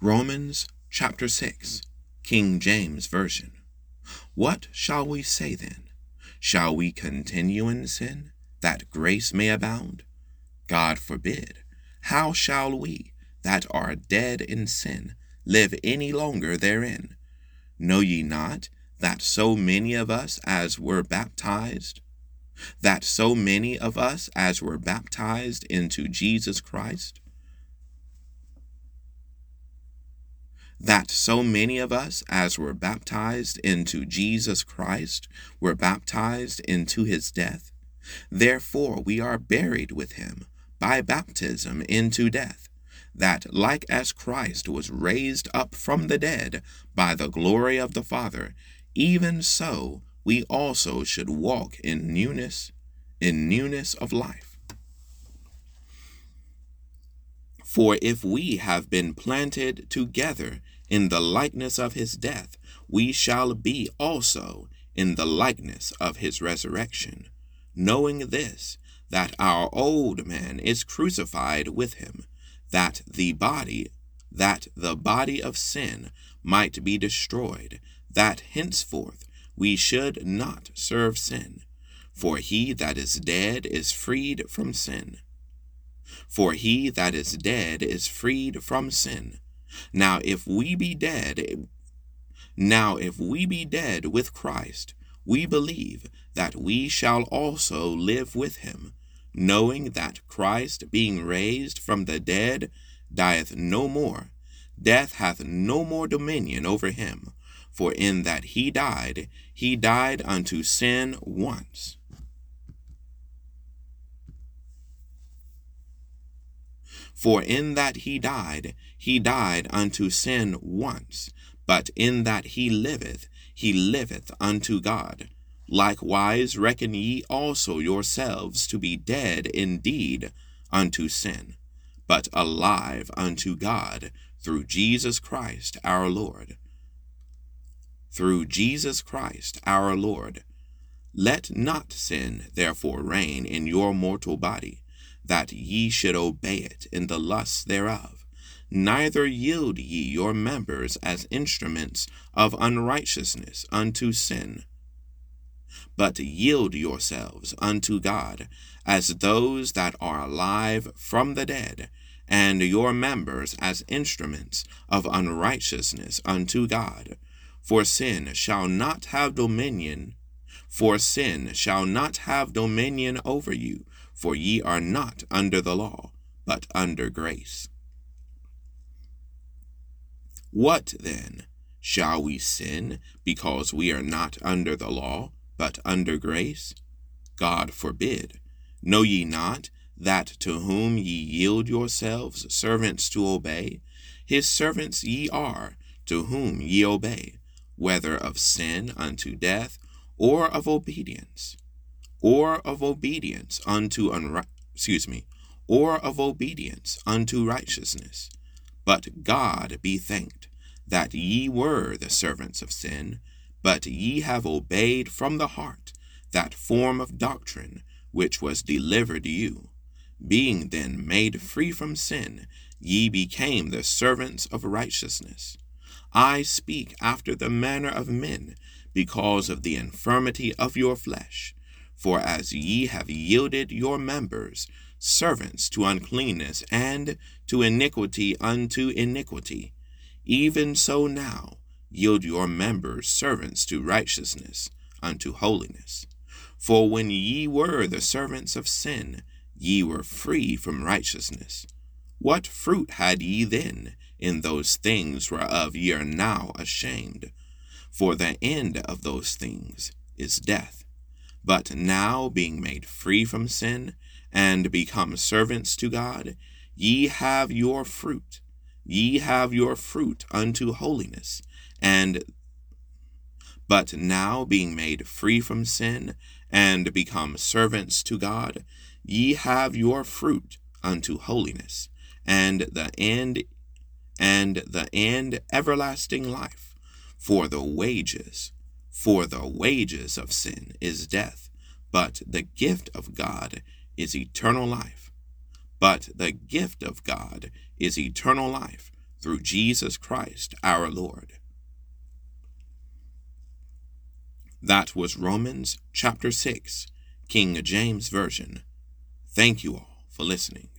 Romans chapter 6, King James Version. What shall we say then? Shall we continue in sin, that grace may abound? God forbid. How shall we, that are dead in sin, live any longer therein? Know ye not that so many of us as were baptized, that so many of us as were baptized into Jesus Christ, that so many of us as were baptized into Jesus Christ were baptized into his death. Therefore we are buried with him by baptism into death, that like as Christ was raised up from the dead by the glory of the Father, even so we also should walk in newness, in newness of life. For if we have been planted together in the likeness of his death, we shall be also in the likeness of his resurrection, knowing this, that our old man is crucified with him, that the body, that the body of sin might be destroyed, that henceforth we should not serve sin. For he that is dead is freed from sin. For he that is dead is freed from sin. Now if we be dead, now if we be dead with Christ, we believe that we shall also live with him, knowing that Christ, being raised from the dead, dieth no more. Death hath no more dominion over him. For in that he died, he died unto sin once For in that he died, he died unto sin once, but in that he liveth, he liveth unto God. Likewise reckon ye also yourselves to be dead indeed unto sin, but alive unto God through Jesus Christ our Lord. Through Jesus Christ our Lord. Let not sin therefore reign in your mortal body that ye should obey it in the lusts thereof. Neither yield ye your members as instruments of unrighteousness unto sin, but yield yourselves unto God as those that are alive from the dead, and your members as instruments of unrighteousness unto God. For sin shall not have dominion, for sin shall not have dominion over you, for ye are not under the law, but under grace. What then? Shall we sin because we are not under the law, but under grace? God forbid. Know ye not that to whom ye yield yourselves servants to obey, his servants ye are, to whom ye obey, whether of sin unto death, or of obedience? Or of obedience unto unri- excuse me, or of obedience unto righteousness. But God be thanked that ye were the servants of sin, but ye have obeyed from the heart that form of doctrine which was delivered you. Being then made free from sin, ye became the servants of righteousness. I speak after the manner of men, because of the infirmity of your flesh. For as ye have yielded your members servants to uncleanness and to iniquity unto iniquity, even so now yield your members servants to righteousness unto holiness. For when ye were the servants of sin, ye were free from righteousness. What fruit had ye then in those things whereof ye are now ashamed? For the end of those things is death. But now, being made free from sin and become servants to God, ye have your fruit, ye have your fruit unto holiness, and but now, being made free from sin and become servants to God, ye have your fruit unto holiness, and the end and the end everlasting life. For the wages for the wages of sin is death, but the gift of God is eternal life. But the gift of God is eternal life through Jesus Christ our Lord. That was Romans chapter 6, King James Version. Thank you all for listening.